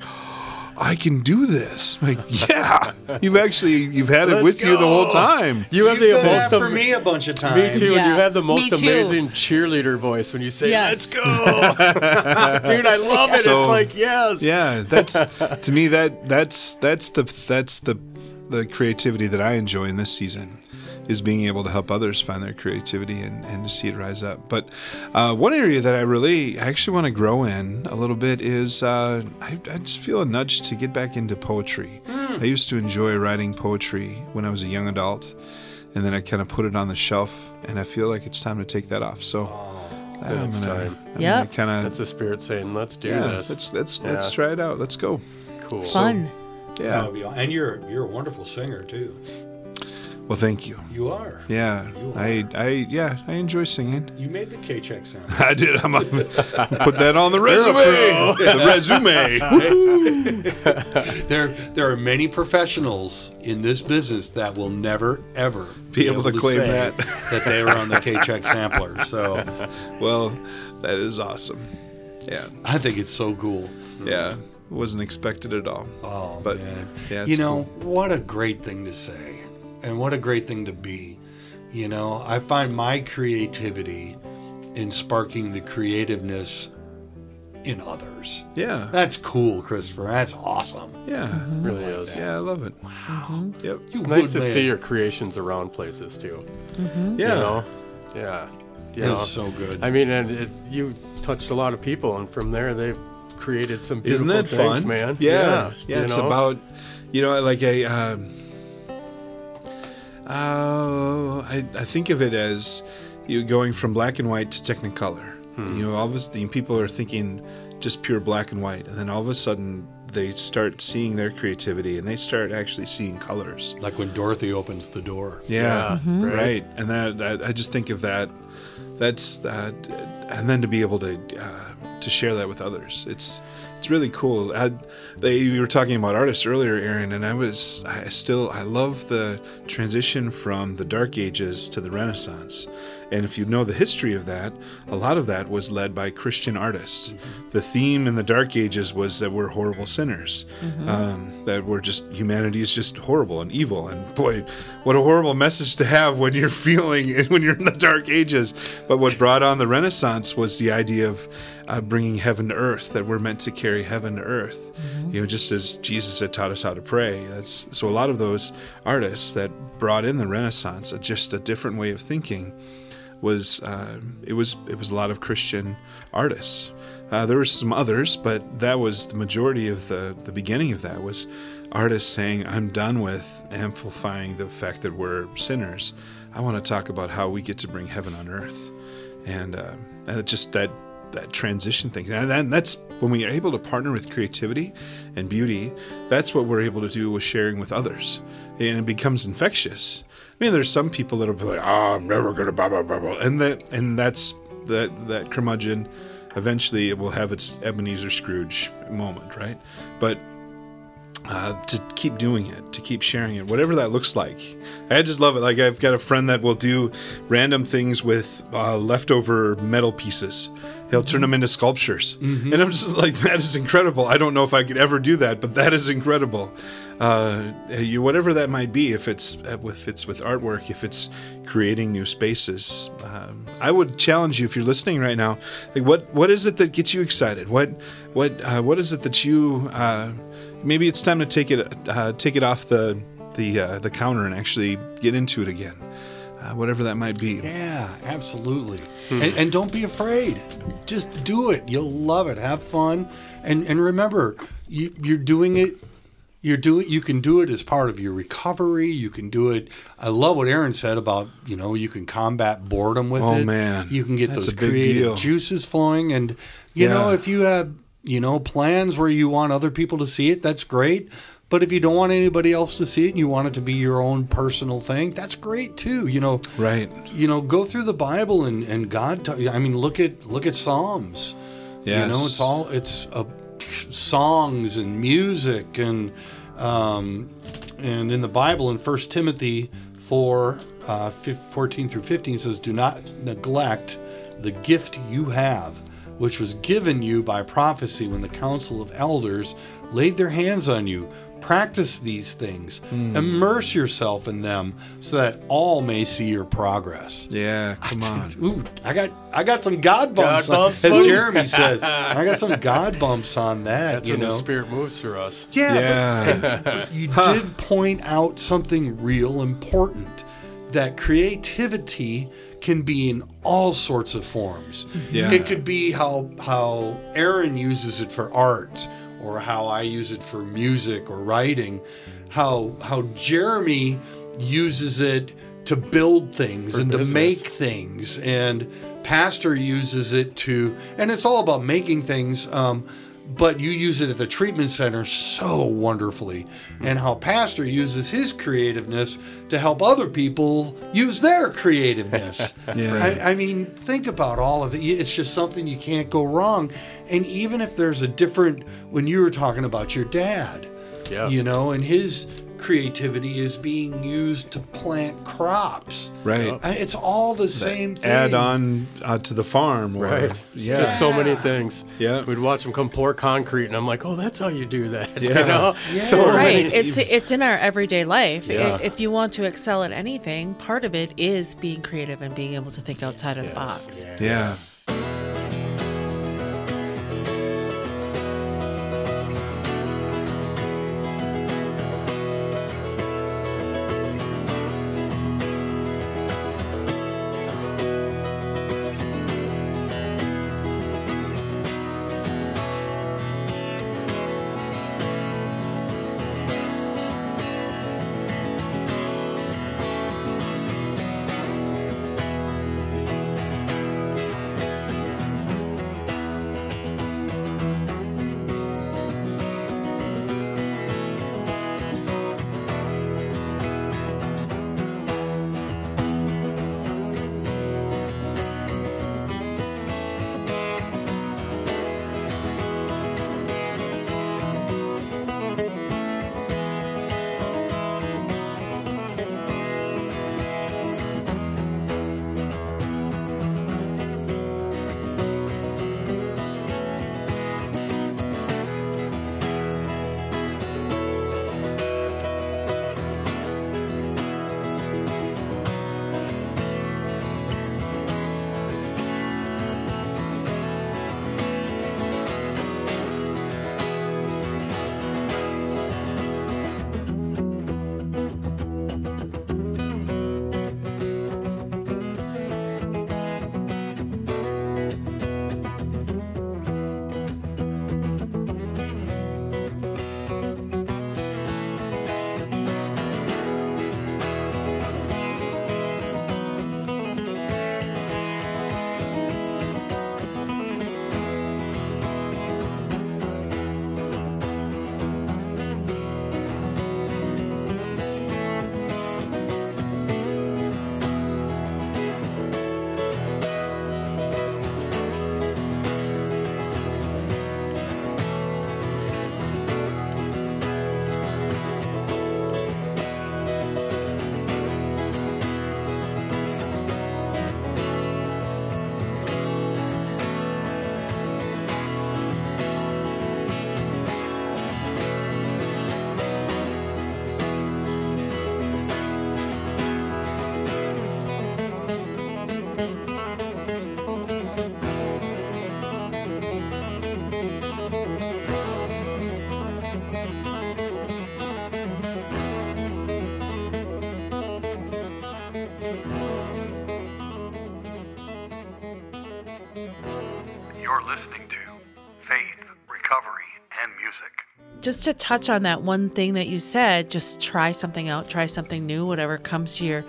"I can do this!" Like, yeah, you've actually you've had it Let's with you the whole time. you have You've the done that most for am- me a bunch of times. Me too. Yeah, you have the me most too. amazing cheerleader voice when you say, Yes. "Let's go, dude!" I love it. So- it's like yes. Yeah, that's to me that that's that's the that's the the creativity that I enjoy in this season is being able to help others find their creativity and, and to see it rise up. But uh, one area that I really I actually want to grow in a little bit is uh, I, I just feel a nudge to get back into poetry. I used to enjoy writing poetry when I was a young adult, and then I kind of put it on the shelf, and I feel like it's time to take that off. So. Then it's time. Yep. Kind of That's the spirit saying, "Let's do yeah, this." let's let's let's try it out. Let's go. cool. Fun. Yeah. Be and you're you're a wonderful singer too. Well, thank you. You are. Yeah, You I, are. I, yeah, I enjoy singing. You made the K check sound. I did. I'm gonna put that on the resume. the resume. there there are many professionals in this business that will never ever Be able to claim say that. that they were on the K check sampler. So well, that is awesome. Yeah, I think it's so cool. yeah. Wasn't expected at all. Oh But, man. yeah, you know what a great thing to say, and what a great thing to be. You know, I find my creativity in sparking the creativeness in others. Yeah, That's cool, Christopher. That's awesome. yeah, It mm-hmm. really is. yeah. I love it. Wow. Mm-hmm. Yep. It's nice to man. see your creations around places too. Mm-hmm. Yeah. You know? Yeah. You? It's so good. I mean, and it, you touched a lot of people, and from there they've created some beautiful Isn't that things, fun, man. Yeah, yeah. you it's know? about, you know, like a. Um, uh, I I think of it as you going from black and white to Technicolor. You know, all of a sudden people are thinking just pure black and white, and then all of a sudden they start seeing their creativity and they start actually seeing colors. Like when Dorothy opens the door. Yeah, Yeah, right. right. And that, that I just think of that. That's that, and then to be able to uh, to share that with others. It's it's really cool. I, they you were talking about artists earlier, Erin, and I was I still I love the transition from the Dark Ages to the Renaissance. And if you know the history of that, a lot of that was led by Christian artists. The theme in the Dark Ages was that we're horrible sinners, um, that we're just humanity is just horrible and evil. And boy, what a horrible message to have when you're feeling when you're in the Dark Ages. But what brought on the Renaissance was the idea of uh, bringing heaven to earth, that we're meant to carry heaven to earth. You know, just as Jesus had taught us how to pray. That's so a lot of those artists that brought in the Renaissance, uh, just a different way of thinking was uh, it was it was a lot of Christian artists. Uh, there were some others, but that was the majority of the the beginning of that was artists saying, "I'm done with amplifying the fact that we're sinners. I want to talk about how we get to bring heaven on earth," and, uh, and just that that transition thing. And that, that's when we are able to partner with creativity and beauty. That's what we're able to do with sharing with others, and it becomes infectious. I mean, there's some people that'll be like, "Oh, I'm never gonna blah blah blah blah," and that and that's that that curmudgeon. Eventually, it will have its Ebenezer Scrooge moment, right? But uh, to keep doing it, to keep sharing it, whatever that looks like. I just love it. Like I've got a friend that will do random things with uh, leftover metal pieces. He'll turn them into sculptures, and I'm just like, that is incredible. I don't know if I could ever do that, but that is incredible. Uh, you, whatever that might be, if it's uh, if it's with artwork, if it's creating new spaces, um, I would challenge you if you're listening right now. Like, what what is it that gets you excited? What what uh, what is it that you uh, maybe it's time to take it uh, take it off the the uh, the counter and actually get into it again, uh, whatever that might be. Yeah, absolutely. And, and don't be afraid. Just do it. You'll love it. Have fun. And and remember, you, you're doing it. You're doing. You can do it as part of your recovery. You can do it. I love what Erin said about you know you can combat boredom with Oh, it. man. you can get That's those creative deal. juices flowing. And you know if you have you know plans where you want other people to see it, that's great. But if you don't want anybody else to see it and you want it to be your own personal thing, that's great too. You know, Right. you know go through the bible and and god ta- i mean look at look at psalms you know it's all it's uh, songs and music and um and in the bible in First timothy 4 uh, 14 through 15 says do not neglect the gift you have which was given you by prophecy when the council of elders laid their hands on you practice these things Hmm. immerse yourself in them so that all may see your progress Yeah. Come on. Ooh, I got I got some God bumps, God on- bumps, as. Jeremy says. I got some God bumps on that. That's you when know, the spirit moves through us. yeah. Yeah. But, but you did point out something real important that creativity can be in all sorts of forms. Yeah. It could be how how Erin uses it for art, or how I use it for music or writing. How how Jeremy uses it to build things For and to make things, and Pastor uses it to, and it's all about making things. Um, but you use it at the treatment center so wonderfully, and how Pastor uses his creativeness to help other people use their creativeness. Yeah. I, I mean, think about all of it. It's just something you can't go wrong. And even if there's a different, when you were talking about your dad, Yeah. you know, and his creativity is being used to plant crops. Right. I- It's all the same thing. Add on uh, to the farm. Or, Right. Yeah. Just so many things. Yeah. We'd watch them come pour concrete, and I'm like, oh, that's how you do that. Yeah. You know? Yeah. So right many- it's it's in our everyday life Yeah. if you want to excel at anything part of it is being creative and being able to think outside of the box Yeah. You're just to touch on that one thing that you said, just try something out, try something new, whatever comes to your.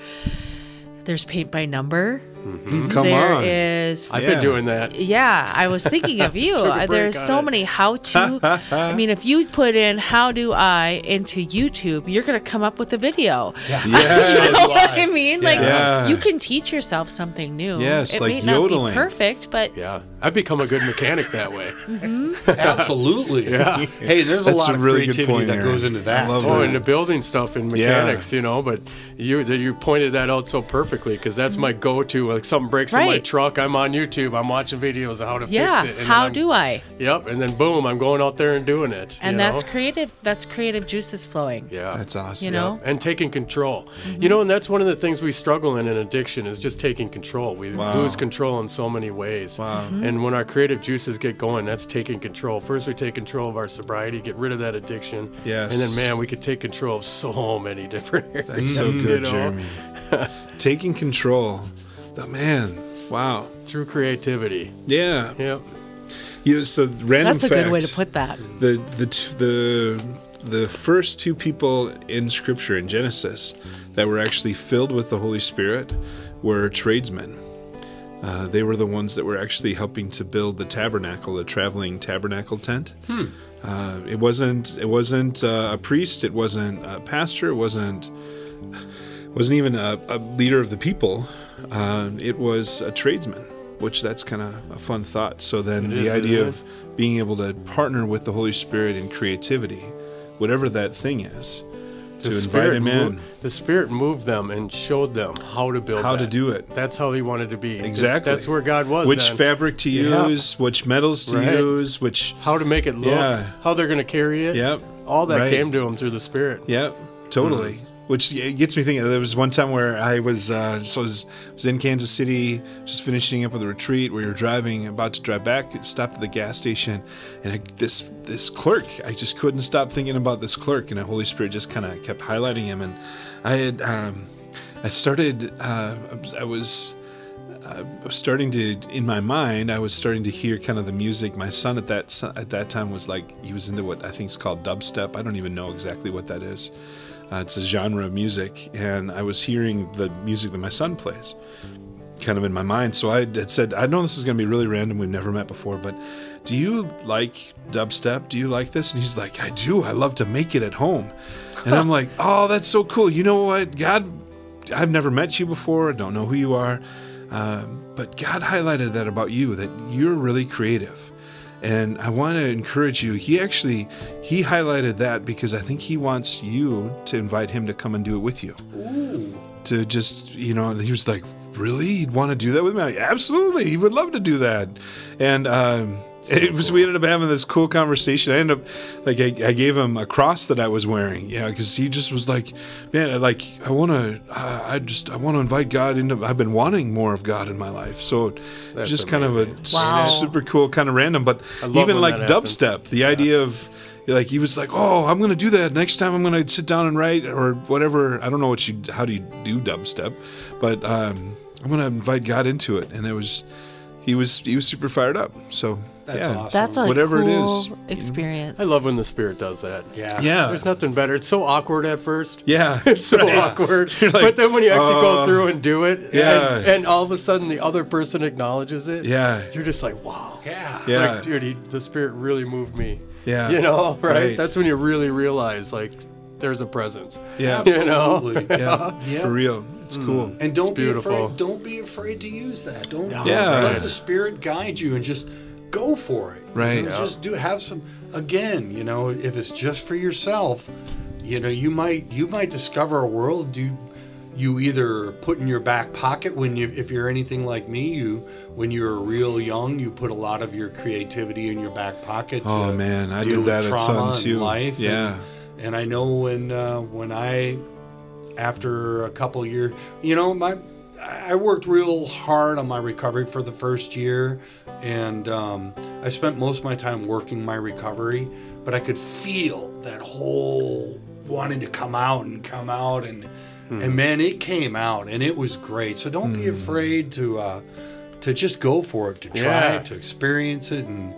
There's paint by number. Hmm. Come There on. is I've Yeah. been doing that. Yeah, I was thinking of you. Took a Uh, break There's so it. many how to. I mean, if you put in "how do I" into YouTube, you're gonna come up with a video. Yes. You know what I mean? Like Yeah. you can teach yourself something new. Yes, it like may not yodeling. be perfect, but Yeah, I've become a good mechanic that way. Absolutely. Yeah. Hey, there's a lot a of really good creativity point, that Erin. goes into that. I love Oh, that. into building stuff and mechanics, you know. But you you pointed that out so perfectly because that's my go-to. Like something breaks in my Right. truck, I'm on YouTube. I'm watching videos of how to yeah, fix it. and then how I'm- do I? Yep, and then boom, I'm going out there and doing it. And you that's know? creative. That's creative juices flowing. yeah. That's awesome. You know? and taking control. You know, and that's one of the things we struggle in in addiction is just taking control. We Wow. lose control in so many ways. Wow. Mm-hmm. And when our creative juices get going, that's taking control. First, we take control of our sobriety, get rid of that addiction. Yes. And then, man, we could take control of so many different areas. That's so you good, know, Jeremy. Taking control. The man. Wow. Through creativity. Yeah. Yep. You, so random That's a good way to put that. the the t- the the first two people in Scripture in Genesis that were actually filled with the Holy Spirit were tradesmen. Uh, they were the ones that were actually helping to build the tabernacle, the traveling tabernacle tent. Uh, it wasn't. It wasn't uh, a priest. It wasn't a pastor. It wasn't. Wasn't even a, a leader of the people. Uh, it was a tradesman, which that's kind of a fun thought. So then It the is, idea of being able to partner with the Holy Spirit in creativity, whatever that thing is, to invite him in. the Spirit moved them and showed them how to build How to do it. That's how he wanted to be. Exactly. That's where God was. which then. fabric to Yeah. use, which metals to Right. use, which how to make it look, Yeah. how they're going to carry it. Yep. All that Right. came to him through the Spirit. Yep, totally. Mm-hmm. Which gets me thinking. There was one time where I was, uh, so I was, was in Kansas City, just finishing up with a retreat. We were driving, about to drive back. Stopped at the gas station, and I, this this clerk, I just couldn't stop thinking about this clerk, and the Holy Spirit just kind of kept highlighting him. And I had, um, I started, uh, I was. I was starting to, in my mind, I was starting to hear kind of the music. My son at that at that time was like he was into what I think is called dubstep. I don't even know exactly what that is. Uh, it's a genre of music, and I was hearing the music that my son plays, kind of in my mind. So I had said, I know this is going to be really random. We've never met before, but do you like dubstep? Do you like this? And he's like, I do. I love to make it at home. And I'm like, oh, that's so cool. You know what? God, I've never met you before. I don't know who you are. Um, but God highlighted that about you, that you're really creative. And I want to encourage you. He actually he highlighted that because I think he wants you to invite him to come and do it with you. To just you know, he was like, really, you'd want to do that with me? Like, Absolutely, he would love to do that. And um, it was we ended up having this cool conversation. I ended up like I, I gave him a cross that I was wearing, yeah, because he just was like, man, like I want to, I, I just I want to invite God into. I've been wanting more of God in my life, so That's just kind of a Wow. super cool, kind of random, but even like that happens. dubstep, the idea of like he was like, oh, I'm gonna do that next time. I'm gonna sit down and write or whatever. I don't know what you how do you do dubstep, but um, I'm gonna invite God into it, and it was he was he was super fired up. So That's yeah. awesome. That's a Whatever it cool is, you know. experience. I love when the Spirit does that. Yeah. Yeah, There's nothing better. It's so awkward at first. yeah, It's so Right. awkward. Like, but then when you actually go uh, through and do it, yeah. and, and all of a sudden the other person acknowledges it, Yeah. you're just like, wow. Yeah. Yeah. Like, dude, he, the Spirit really moved me. Yeah. You know, right? Right. That's when you really realize, like, there's a presence. yeah, You know? Yeah, Yeah. for real. It's cool. And don't be beautiful. afraid. Don't be afraid to use that. Don't No. Yeah. let Right. the spirit guide you and just go for it. You Right. know, Yeah. Just do have some. Again, you know, if it's just for yourself, you know, you might you might discover a world you you either put in your back pocket when you if you're anything like me you when you're real young you put a lot of your creativity in your back pocket Oh, to man, I did that with a ton, too. life and- Yeah. and I know when uh, when I after a couple years, you know, my I worked real hard on my recovery for the first year, and um, I spent most of my time working my recovery. But I could feel that whole wanting to come out and come out, and and man, it came out, and it was great. So don't be afraid to. Uh, to just go for it, to try Yeah. it, to experience it, and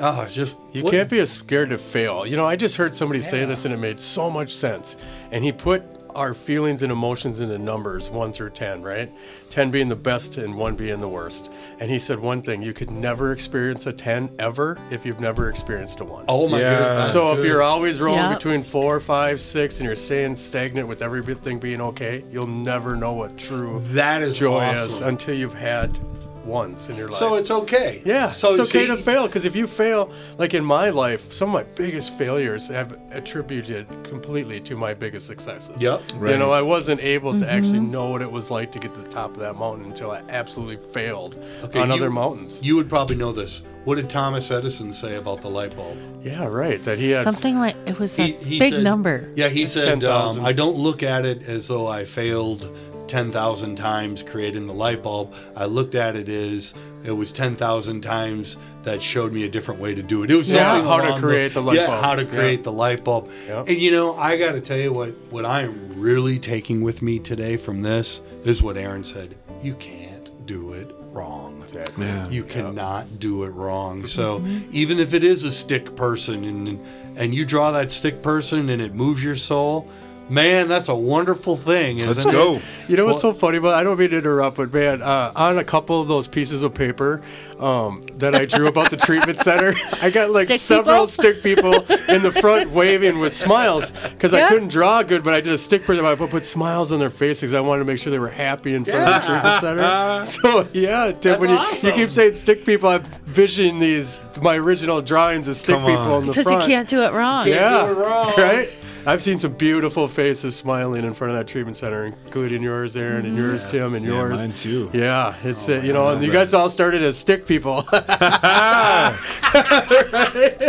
oh, just You what- can't be as scared to fail. You know, I just heard somebody say this and it made so much sense. And he put our feelings and emotions into numbers, one through 10, right? 10 being the best and one being the worst. And he said one thing you could never experience a 10 ever if you've never experienced a one. Oh my Yeah. goodness! So if you're always rolling Yeah. between four, five, six, and you're staying stagnant with everything being okay, you'll never know what true that is joy is until you've had once in your life. So it's okay. Yeah, So it's okay see, to fail because if you fail, like in my life, some of my biggest failures have attributed completely to my biggest successes. Yep. Right. You know, I wasn't able to actually Mm-hmm. know what it was like to get to the top of that mountain until I absolutely failed Okay, on you- other mountains. You would probably know this. What did Thomas Edison say about the light bulb? Yeah, right. That he had. Something like it was a He- he big said- number. Yeah, he It's said, um, I don't look at it as though I failed 10,000 times creating the light bulb. I looked at it as it was 10,000 times that showed me a different way to do it. It was Yeah, something how to create the light yeah, bulb. how to Yeah. create the light bulb. Yeah. And you know, I got to tell you what, what I am really taking with me today from this is what Erin said. You can't do it wrong. Exactly. Yeah. You cannot do it wrong. Mm-hmm. So even if it is a stick person and and you draw that stick person and it moves your soul, man, that's a wonderful thing, isn't Let's it? go. You know what's so funny about? I don't mean to interrupt, but man, uh, on a couple of those pieces of paper um, that I drew about the treatment center, I got like Stick several people? stick people in the front waving with smiles because I couldn't draw good, but I did a stick person. I put, put smiles on their faces because I wanted to make sure they were happy in front of the treatment center. So yeah, Tim, when you, awesome. you keep saying stick people, I'm visioning these my original drawings of stick Come people on. in the Because front. you can't do it wrong. Yeah, do it wrong. right. I've seen some beautiful faces smiling in front of that treatment center, including yours, Erin, and yours, Tim, and Yeah, yours. mine too. Yeah, it's uh, you know, and you guys all started as stick people. I'll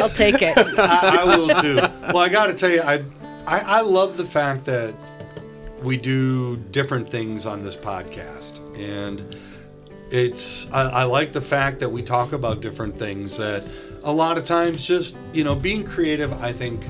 take it. I, I will too. Well, I got to tell you, I, I I love the fact that we do different things on this podcast, and it's I, I like the fact that we talk about different things that a lot of times just you know being creative. I think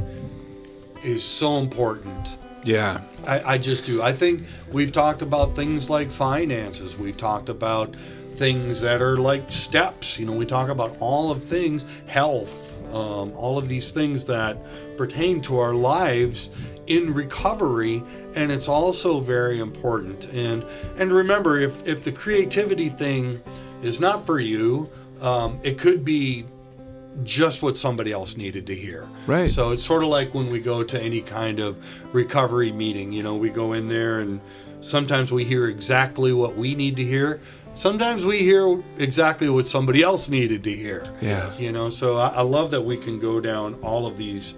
is so important. Yeah. I, I just do. I think we've talked about things like finances. We've talked about things that are like steps. You know, we talk about all of things, health, um, all of these things that pertain to our lives in recovery. And it's also very important. And and remember, if if the creativity thing is not for you, um, it could be just what somebody else needed to hear. Right. So it's sort of like when we go to any kind of recovery meeting, you know, we go in there and sometimes we hear exactly what we need to hear. Sometimes we hear exactly what somebody else needed to hear. Yes. You know, so I, I love that we can go down all of these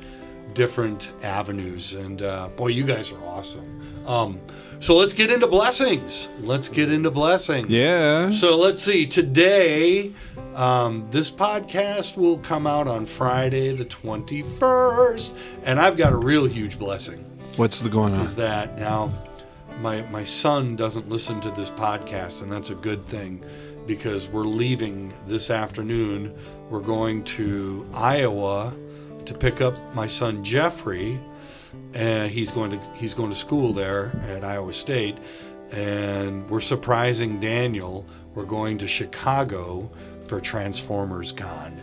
different avenues. And uh, boy, you guys are awesome. Um, so let's get into blessings. Let's get into blessings. Yeah. So let's see. Today, um, this podcast will come out on Friday, the 21st. And I've got a real huge blessing What's the going on? is that now my, my son doesn't listen to this podcast, and that's a good thing because we're leaving this afternoon. We're going to Iowa to pick up my son Jeffrey, and he's going to he's going to school there at Iowa State, and we're surprising Daniel. We're going to Chicago for Transformers Con.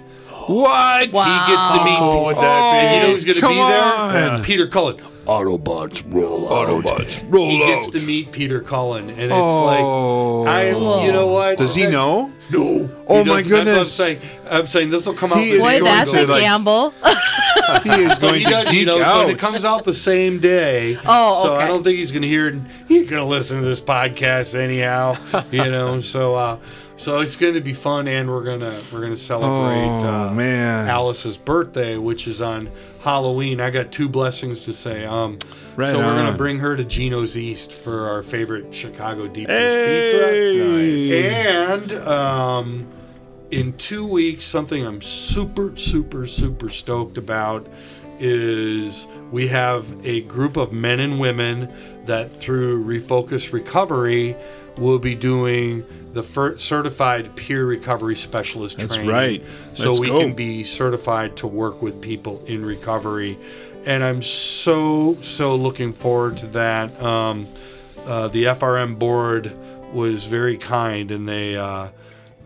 What? He gets to meet. Oh, would that and you know who's going to come be there? on. Uh, Peter Cullen. Autobots roll out. Autobots, roll out. He gets out. to meet Peter Cullen, and it's Oh. like, I, you know what? Does he That's- know? No. Oh, my goodness. I'm saying. I'm saying this will come out. He the is Boy, day that's to, a like- gamble. He is going he to does, geek you know, so out. it comes out the same day. Oh, So I don't think he's going to hear it. He's going to listen to this podcast anyhow, you know. So, uh, so it's going to be fun, and we're gonna we're gonna celebrate Oh, uh, man. Alice's birthday, which is on Halloween. I got two blessings to say. Um, Right so we're gonna bring her to Geno's East for our favorite Chicago deep dish Hey. pizza. And um, in two weeks, something I'm super, super, super stoked about is we have a group of men and women that through Refocus Recovery will be doing the certified peer recovery specialist That's training. right. So Let's we go. can be certified to work with people in recovery. And I'm so, so looking forward to that. Um, uh, the FRM board was very kind and they, uh,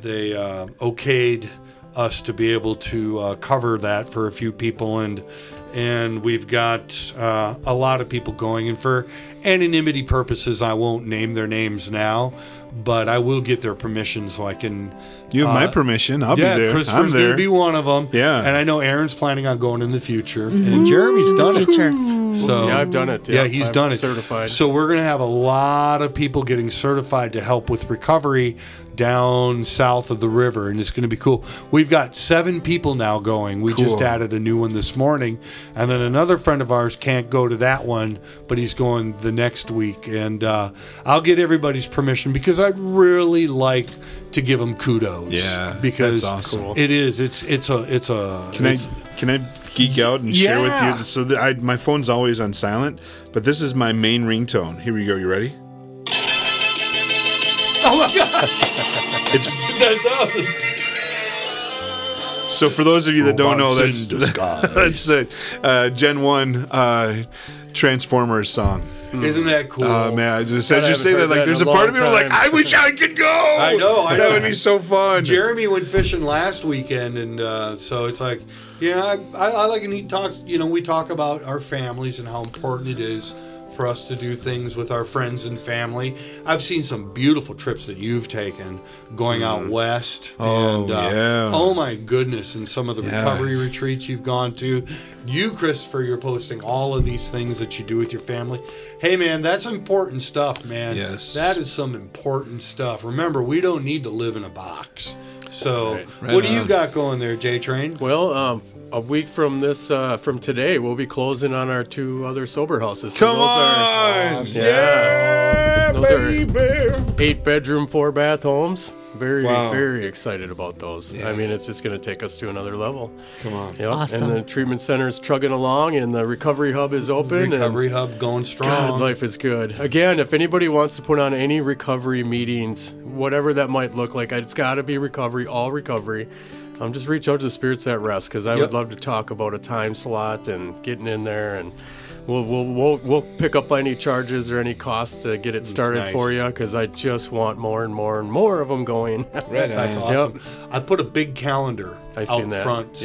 they uh, okayed us to be able to uh, cover that for a few people, and and we've got uh, a lot of people going. And for anonymity purposes, I won't name their names now, but I will get their permission so I can. You have my uh, permission. I'll yeah, be there. Christopher's I'm going there. to be one of them. Yeah. and I know Erin's planning on going in the future, and Jeremy's done it. Future. So Yeah, I've done it. Yeah, Yeah, he's I'm done it. certified. So we're going to have a lot of people getting certified to help with recovery down south of the river, and it's going to be cool. We've got seven people now going. We just added a new one this morning, and then another friend of ours can't go to that one, but he's going the next week. And uh, I'll get everybody's permission because I'd really like to give them kudos. Yeah, because that's awesome. It is. It's it's a it's a. Can I can I geek out and share with you? So that I, my phone's always on silent, but this is my main ringtone. Here we go. You ready? Oh my god, It's that's awesome. so for those of you that don't know, that's that's the uh, Gen One uh, Transformers song. Isn't that cool? Oh man, I just as you say that, like that there's a a part of me like. I wish I could go. I know, I that know. would be so fun. Jeremy went fishing last weekend, and uh, so it's like, yeah, I, I, I like and he talks. You know, we talk about our families and how important it is for us to do things with our friends and family. I've seen some beautiful trips that you've taken going out west. Mm. Oh, and, uh, yeah. Oh my goodness! And some of the Yeah. recovery retreats you've gone to. You, Christopher, you're posting all of these things that you do with your family. Hey, man, that's important stuff, man. Yes. That is some important stuff. Remember, we don't need to live in a box. So, Right. Right what do you got going there, J Train? Well, um, a week from this, uh, from today, we'll be closing on our two other sober houses. So Come those on, Are, yeah, Those are- eight bedroom, four bath homes. Very, Wow. very excited about those. I mean, it's just going to take us to another level. Come on. Yep. Awesome. And the treatment center is chugging along, and the recovery hub is open. Recovery and Hub going strong. God, life is good. Again, if anybody wants to put on any recovery meetings, whatever that might look like, it's got to be recovery, all recovery. Um, just reach out to the Spirits at Rest because I Yep. would love to talk about a time slot and getting in there, and we'll we'll we'll, we'll pick up any charges or any costs to get it started nice. for you because I just want more and more and more of them going. Right That's on. awesome. I put a big calendar I out seen that. front.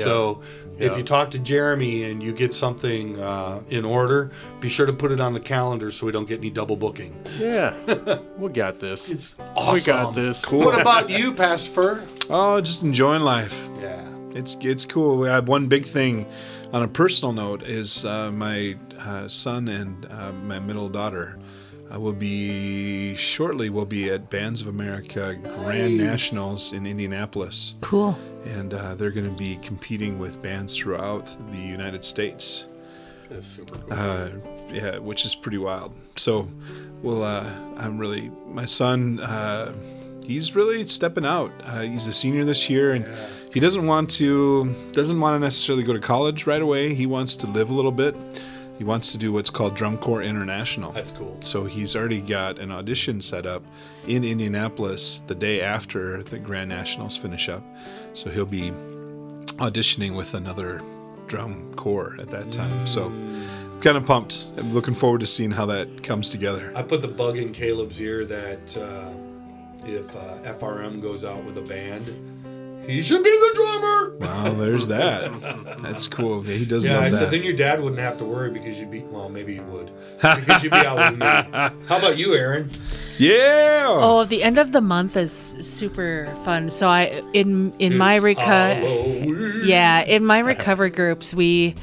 Yeah. If you talk to Jeremy and you get something uh, in order, be sure to put it on the calendar so we don't get any double booking. yeah, we got this. It's awesome. We got this. Cool. What about you, Pastor Fur? Oh, just enjoying life. Yeah. It's it's cool. We have one big thing on a personal note is uh, my uh, son and uh, my middle daughter uh, will be shortly. Will be at Bands of America Grand Nice. Nationals in Indianapolis, Cool. And uh, they're going to be competing with bands throughout the United States. It's super cool. Uh, yeah, which is pretty wild. So, well, uh, I'm really my son. Uh, he's really stepping out. Uh, he's a senior this year, and he doesn't want to doesn't want to necessarily go to college right away. He wants to live a little bit. He wants to do what's called Drum Corps International. That's cool. So he's already got an audition set up in Indianapolis the day after the Grand Nationals finish up. So he'll be auditioning with another drum corps at that time. So I'm kind of pumped. I'm looking forward to seeing how that comes together. I put the bug in Caleb's ear that uh, if uh, FRM goes out with a band, he should be the drummer. Wow, there's that. That's cool. Yeah, he does that. Yeah, I love said then your dad wouldn't have to worry because you'd be well, maybe he would because you'd be out with me. How about you, Erin? yeah. Oh, the end of the month is super fun. So I in in my It's reco- Halloween. yeah, in my recovery groups, we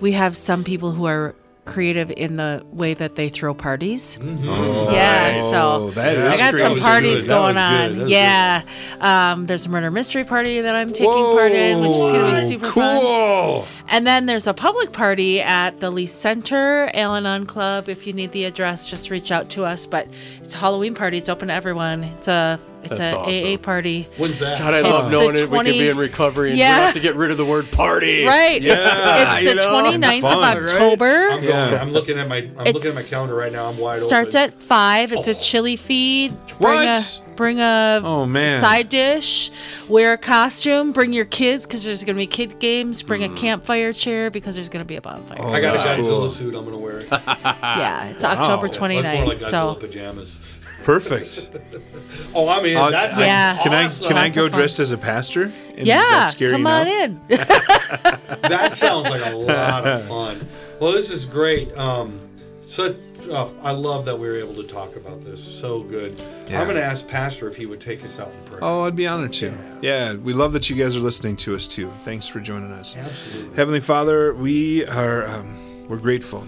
we have some people who are creative in the way that they throw parties. Oh, Yeah, so that I got some parties good. Going on. Yeah. Um, there's a murder mystery party that I'm taking part in, which is going to be super cool. fun. And then there's a public party at the Lee Center, Al-Anon Club. If you need the address, just reach out to us. But it's a Halloween party. It's open to everyone. It's a it's That's a awesome. AA party. When's that? God, I It's love the knowing it. We 20 could be in recovery and we Yeah. have to get rid of the word party. Right. Yeah, it's it's the know, 29th fun, of right? October. I'm, going, Yeah. I'm looking at my I'm looking at my It's- calendar right now. I'm wide Starts open. Starts at five. It's a chili feed. Bring What? a bring a Oh, man. side dish. Wear a costume. Bring your kids because there's gonna be kid games. Bring Hmm. a campfire chair because there's gonna be a bonfire. Oh, I got a Godzilla cool. suit. I'm gonna wear yeah, it's October That's more 29th. like Godzilla so pajamas. Perfect. Oh, I mean, Uh, that's I- Yeah. Can awesome. I can I Lots of go dressed as a pastor? And is yeah, that scary come enough? on in. that sounds like a lot of fun. Well, this is great. Um, so oh, I love that we were able to talk about this. So good. Yeah. I'm going to ask Pastor if he would take us out in prayer. Oh, I'd be honored to. Yeah, we love that you guys are listening to us too. Thanks for joining us. Absolutely. Heavenly Father, we are um, we're grateful.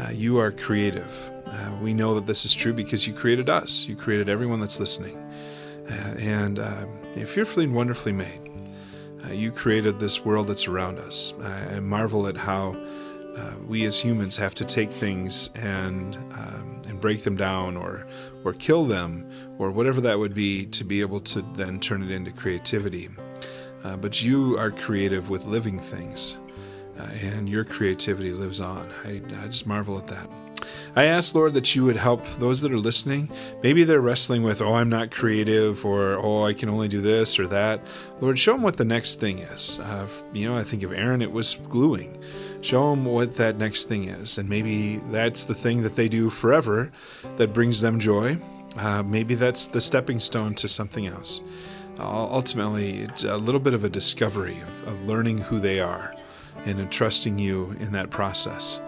Uh, you are creative. Uh, we know that this is true because you created us. You created everyone that's listening, uh, and uh, you're fearfully and wonderfully made. Uh, you created this world that's around us. I, marvel at how uh, we as humans have to take things and um, and break them down or or kill them or whatever that would be to be able to then turn it into creativity. Uh, but you are creative with living things, and your creativity lives on. I, I just marvel at that. I ask, Lord, that you would help those that are listening. Maybe they're wrestling with, oh, I'm not creative, or oh, I can only do this or that. Lord, show them what the next thing is. Uh, you know, I think of Erin, it was gluing. Show them what that next thing is, and maybe that's the thing that they do forever that brings them joy. Uh, maybe that's the stepping stone to something else. Uh, ultimately, it's a little bit of a discovery of, of learning who they are and in trusting you in that process.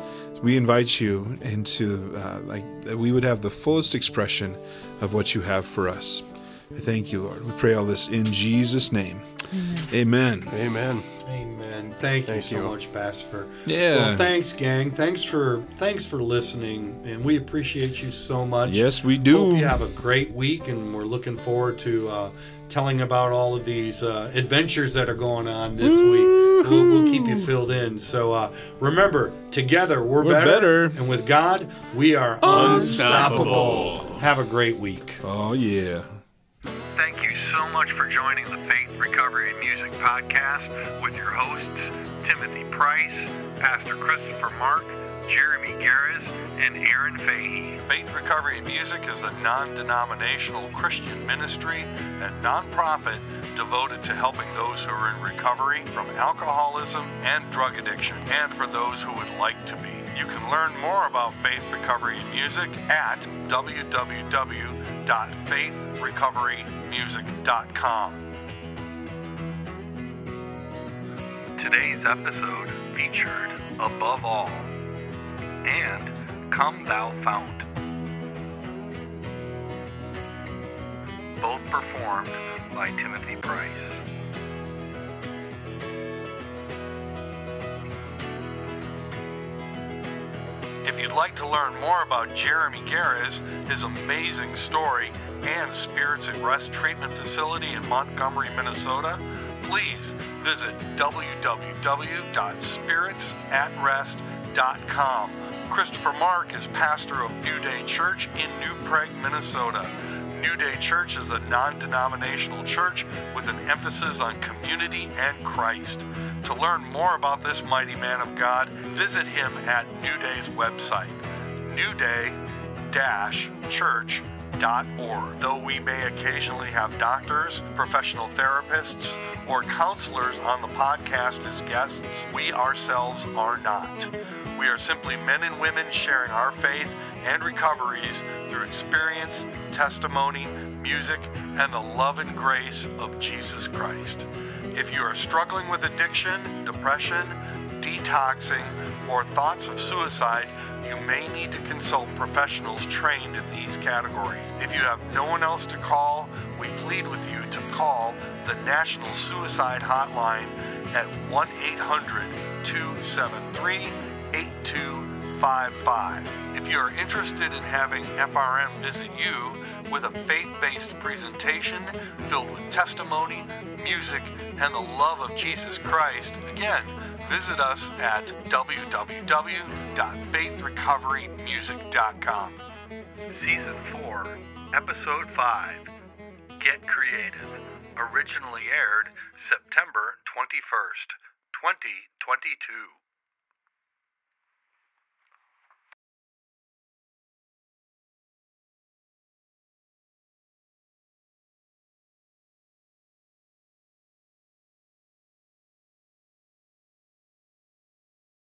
We invite you into uh, like that we would have the fullest expression of what you have for us. Thank you, Lord. We pray all this in Jesus' name. Amen. Amen. Amen. Thank you so you. much, Pastor. Yeah. Well, thanks, gang. Thanks for thanks for listening, and we appreciate you so much. Yes, we do. Hope you have a great week, and we're looking forward to uh, telling about all of these uh, adventures that are going on this week. We'll, we'll keep you filled in. So uh, remember, together we're, We're better. and with God we are unstoppable. Have a great week. Oh yeah. Thank you so much for joining the Faith, Recovery, and Music podcast with your hosts, Timothy Price, Pastor Christopher Mark, Jeremy Gerres, and Erin Fahey. Faith Recovery and Music is a non denominational Christian ministry and nonprofit devoted to helping those who are in recovery from alcoholism and drug addiction, and for those who would like to be. You can learn more about Faith Recovery and Music at www.faithrecoverymusic.com. Today's episode featured Above All and Come Thou Fount. Both performed by Timothy Price. If you'd like to learn more about Jeremy Gerres, his amazing story, and Spirits at Rest Treatment Facility in Montgomery, Minnesota, please visit www.spiritsatrest.com. Christopher Mark is pastor of New Day Church in New Prague, Minnesota. New Day Church is a non denominational church with an emphasis on community and Christ. To learn more about this mighty man of God, visit him at New Day's website, Though we may occasionally have doctors, professional therapists, or counselors on the podcast as guests, we ourselves are not. We are simply men and women sharing our faith and recoveries through experience, testimony, music, and the love and grace of Jesus Christ. If you are struggling with addiction, depression, detoxing, or thoughts of suicide, you may need to consult professionals trained in these categories. If you have no one else to call, we plead with you to call the National Suicide Hotline at 1 800 273 8255. If you are interested in having FRM visit you with a faith based presentation filled with testimony, music, and the love of Jesus Christ, again, visit us at www.faithrecoverymusic.com. Season 4, Episode 5 Get Creative. Originally aired September 21st, 2022.